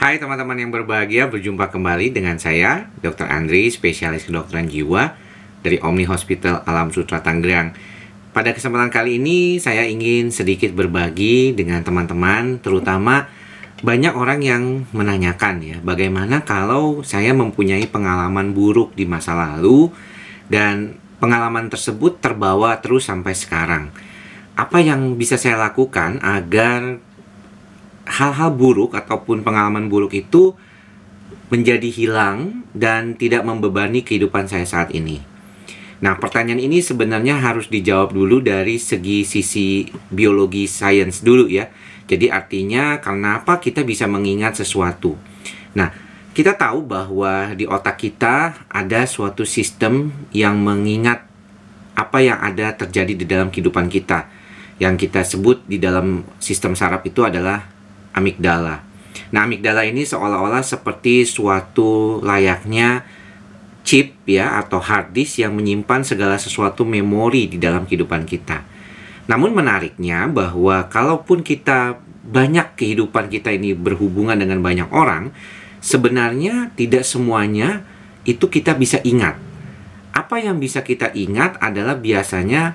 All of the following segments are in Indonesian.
Hai teman-teman yang berbahagia, berjumpa kembali dengan saya, Dr. Andri, spesialis kedokteran jiwa dari Omni Hospital Alam Sutra Tangerang. Pada kesempatan kali ini, saya ingin sedikit berbagi dengan teman-teman, terutama banyak orang yang menanyakan ya, bagaimana kalau saya mempunyai pengalaman buruk di masa lalu dan pengalaman tersebut terbawa terus sampai sekarang. Apa yang bisa saya lakukan agar hal-hal buruk ataupun pengalaman buruk itu menjadi hilang dan tidak membebani kehidupan saya saat ini. Nah, pertanyaan ini sebenarnya harus dijawab dulu dari segi sisi biologi sains dulu ya. Jadi artinya kenapa kita bisa mengingat sesuatu. Nah, kita tahu bahwa di otak kita ada suatu sistem yang mengingat apa yang ada terjadi di dalam kehidupan kita. Yang kita sebut di dalam sistem saraf itu adalah amigdala. Nah, amigdala ini seolah-olah seperti suatu layaknya chip ya atau hard disk yang menyimpan segala sesuatu memori di dalam kehidupan kita. Namun menariknya bahwa kalaupun kita banyak kehidupan kita ini berhubungan dengan banyak orang, sebenarnya tidak semuanya itu kita bisa ingat. Apa yang bisa kita ingat adalah biasanya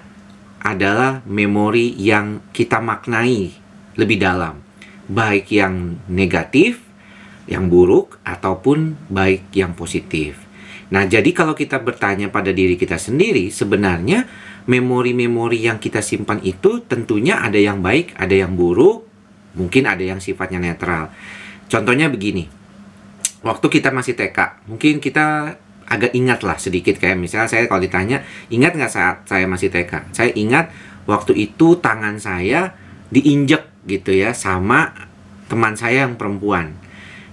adalah memori yang kita maknai lebih dalam baik yang negatif, yang buruk, ataupun baik yang positif. Nah, jadi kalau kita bertanya pada diri kita sendiri, sebenarnya memori-memori yang kita simpan itu tentunya ada yang baik, ada yang buruk, mungkin ada yang sifatnya netral. Contohnya begini, waktu kita masih TK, mungkin kita agak ingat lah sedikit kayak misalnya saya kalau ditanya ingat nggak saat saya masih TK saya ingat waktu itu tangan saya diinjek gitu ya sama teman saya yang perempuan.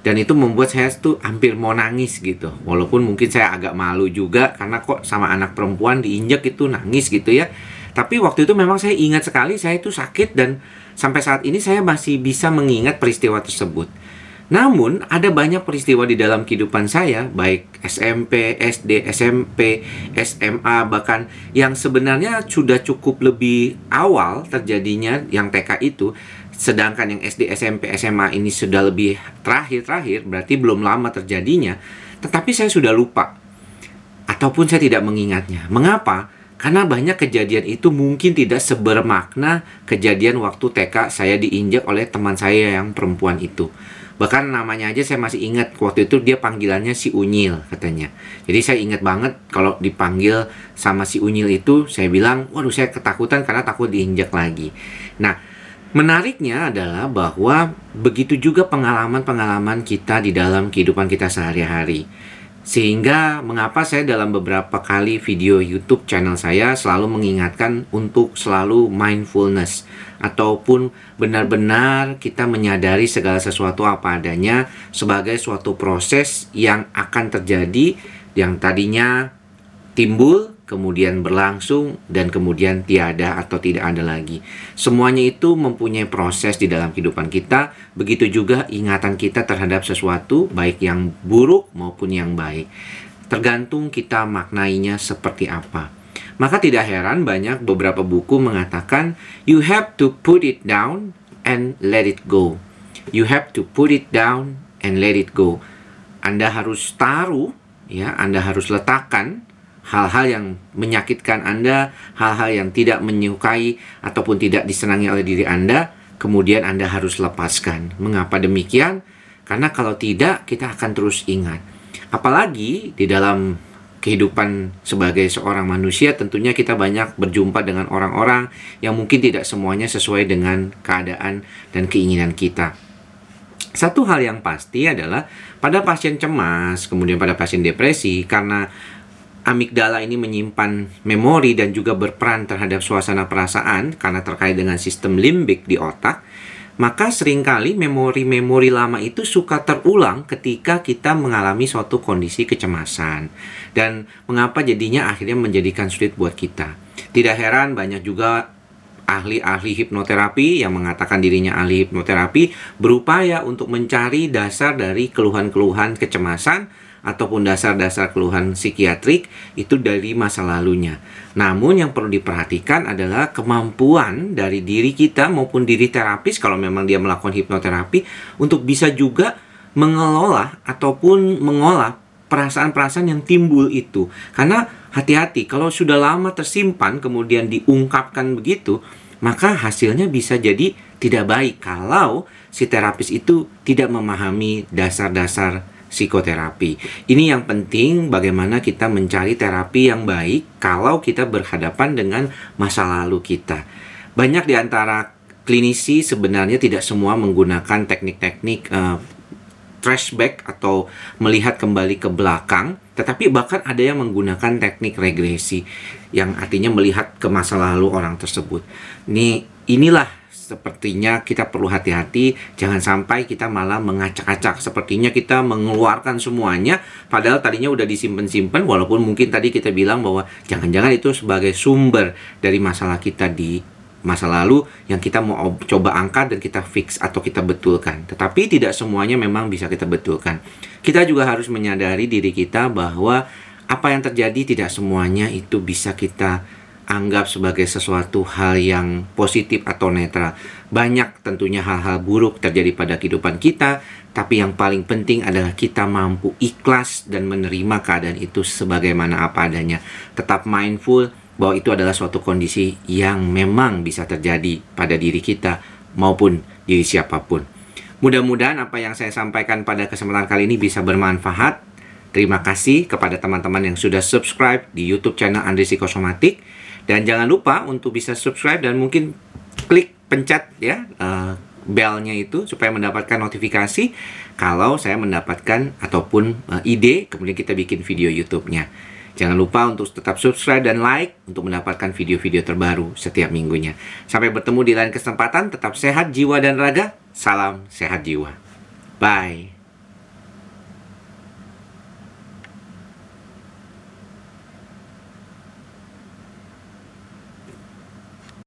Dan itu membuat saya tuh hampir mau nangis gitu. Walaupun mungkin saya agak malu juga karena kok sama anak perempuan diinjak itu nangis gitu ya. Tapi waktu itu memang saya ingat sekali saya itu sakit dan sampai saat ini saya masih bisa mengingat peristiwa tersebut. Namun ada banyak peristiwa di dalam kehidupan saya baik SMP, SD, SMP, SMA bahkan yang sebenarnya sudah cukup lebih awal terjadinya yang TK itu sedangkan yang SD, SMP, SMA ini sudah lebih terakhir-terakhir, berarti belum lama terjadinya, tetapi saya sudah lupa. Ataupun saya tidak mengingatnya. Mengapa? Karena banyak kejadian itu mungkin tidak sebermakna kejadian waktu TK saya diinjak oleh teman saya yang perempuan itu. Bahkan namanya aja saya masih ingat waktu itu dia panggilannya si Unyil katanya. Jadi saya ingat banget kalau dipanggil sama si Unyil itu saya bilang, waduh saya ketakutan karena takut diinjak lagi. Nah, Menariknya adalah bahwa begitu juga pengalaman-pengalaman kita di dalam kehidupan kita sehari-hari. Sehingga mengapa saya dalam beberapa kali video YouTube channel saya selalu mengingatkan untuk selalu mindfulness ataupun benar-benar kita menyadari segala sesuatu apa adanya sebagai suatu proses yang akan terjadi yang tadinya timbul kemudian berlangsung, dan kemudian tiada atau tidak ada lagi. Semuanya itu mempunyai proses di dalam kehidupan kita, begitu juga ingatan kita terhadap sesuatu, baik yang buruk maupun yang baik. Tergantung kita maknainya seperti apa. Maka tidak heran banyak beberapa buku mengatakan, you have to put it down and let it go. You have to put it down and let it go. Anda harus taruh, ya, Anda harus letakkan hal-hal yang menyakitkan Anda, hal-hal yang tidak menyukai ataupun tidak disenangi oleh diri Anda, kemudian Anda harus lepaskan. Mengapa demikian? Karena kalau tidak, kita akan terus ingat. Apalagi di dalam kehidupan sebagai seorang manusia, tentunya kita banyak berjumpa dengan orang-orang yang mungkin tidak semuanya sesuai dengan keadaan dan keinginan kita. Satu hal yang pasti adalah pada pasien cemas, kemudian pada pasien depresi, karena amigdala ini menyimpan memori dan juga berperan terhadap suasana perasaan karena terkait dengan sistem limbik di otak, maka sering kali memori-memori lama itu suka terulang ketika kita mengalami suatu kondisi kecemasan. Dan mengapa jadinya akhirnya menjadikan sulit buat kita. Tidak heran banyak juga ahli-ahli hipnoterapi yang mengatakan dirinya ahli hipnoterapi berupaya untuk mencari dasar dari keluhan-keluhan kecemasan ataupun dasar-dasar keluhan psikiatrik itu dari masa lalunya. Namun yang perlu diperhatikan adalah kemampuan dari diri kita maupun diri terapis kalau memang dia melakukan hipnoterapi untuk bisa juga mengelola ataupun mengolah perasaan-perasaan yang timbul itu. Karena hati-hati kalau sudah lama tersimpan kemudian diungkapkan begitu, maka hasilnya bisa jadi tidak baik kalau si terapis itu tidak memahami dasar-dasar psikoterapi. Ini yang penting bagaimana kita mencari terapi yang baik kalau kita berhadapan dengan masa lalu kita. Banyak di antara klinisi sebenarnya tidak semua menggunakan teknik-teknik uh, flashback atau melihat kembali ke belakang, tetapi bahkan ada yang menggunakan teknik regresi yang artinya melihat ke masa lalu orang tersebut. Ini inilah sepertinya kita perlu hati-hati. Jangan sampai kita malah mengacak-acak. Sepertinya kita mengeluarkan semuanya padahal tadinya udah disimpan-simpan walaupun mungkin tadi kita bilang bahwa jangan-jangan itu sebagai sumber dari masalah kita di masa lalu yang kita mau coba angkat dan kita fix atau kita betulkan. Tetapi tidak semuanya memang bisa kita betulkan. Kita juga harus menyadari diri kita bahwa apa yang terjadi tidak semuanya itu bisa kita anggap sebagai sesuatu hal yang positif atau netral. Banyak tentunya hal-hal buruk terjadi pada kehidupan kita, tapi yang paling penting adalah kita mampu ikhlas dan menerima keadaan itu sebagaimana apa adanya. Tetap mindful bahwa itu adalah suatu kondisi yang memang bisa terjadi pada diri kita maupun diri siapa pun. Mudah-mudahan apa yang saya sampaikan pada kesempatan kali ini bisa bermanfaat. Terima kasih kepada teman-teman yang sudah subscribe di YouTube channel Andri Psikosomatik dan jangan lupa untuk bisa subscribe dan mungkin klik pencet ya uh, belnya itu supaya mendapatkan notifikasi kalau saya mendapatkan ataupun uh, ide kemudian kita bikin video YouTube-nya. Jangan lupa untuk tetap subscribe dan like untuk mendapatkan video-video terbaru setiap minggunya. Sampai bertemu di lain kesempatan, tetap sehat jiwa dan raga. Salam sehat jiwa. Bye.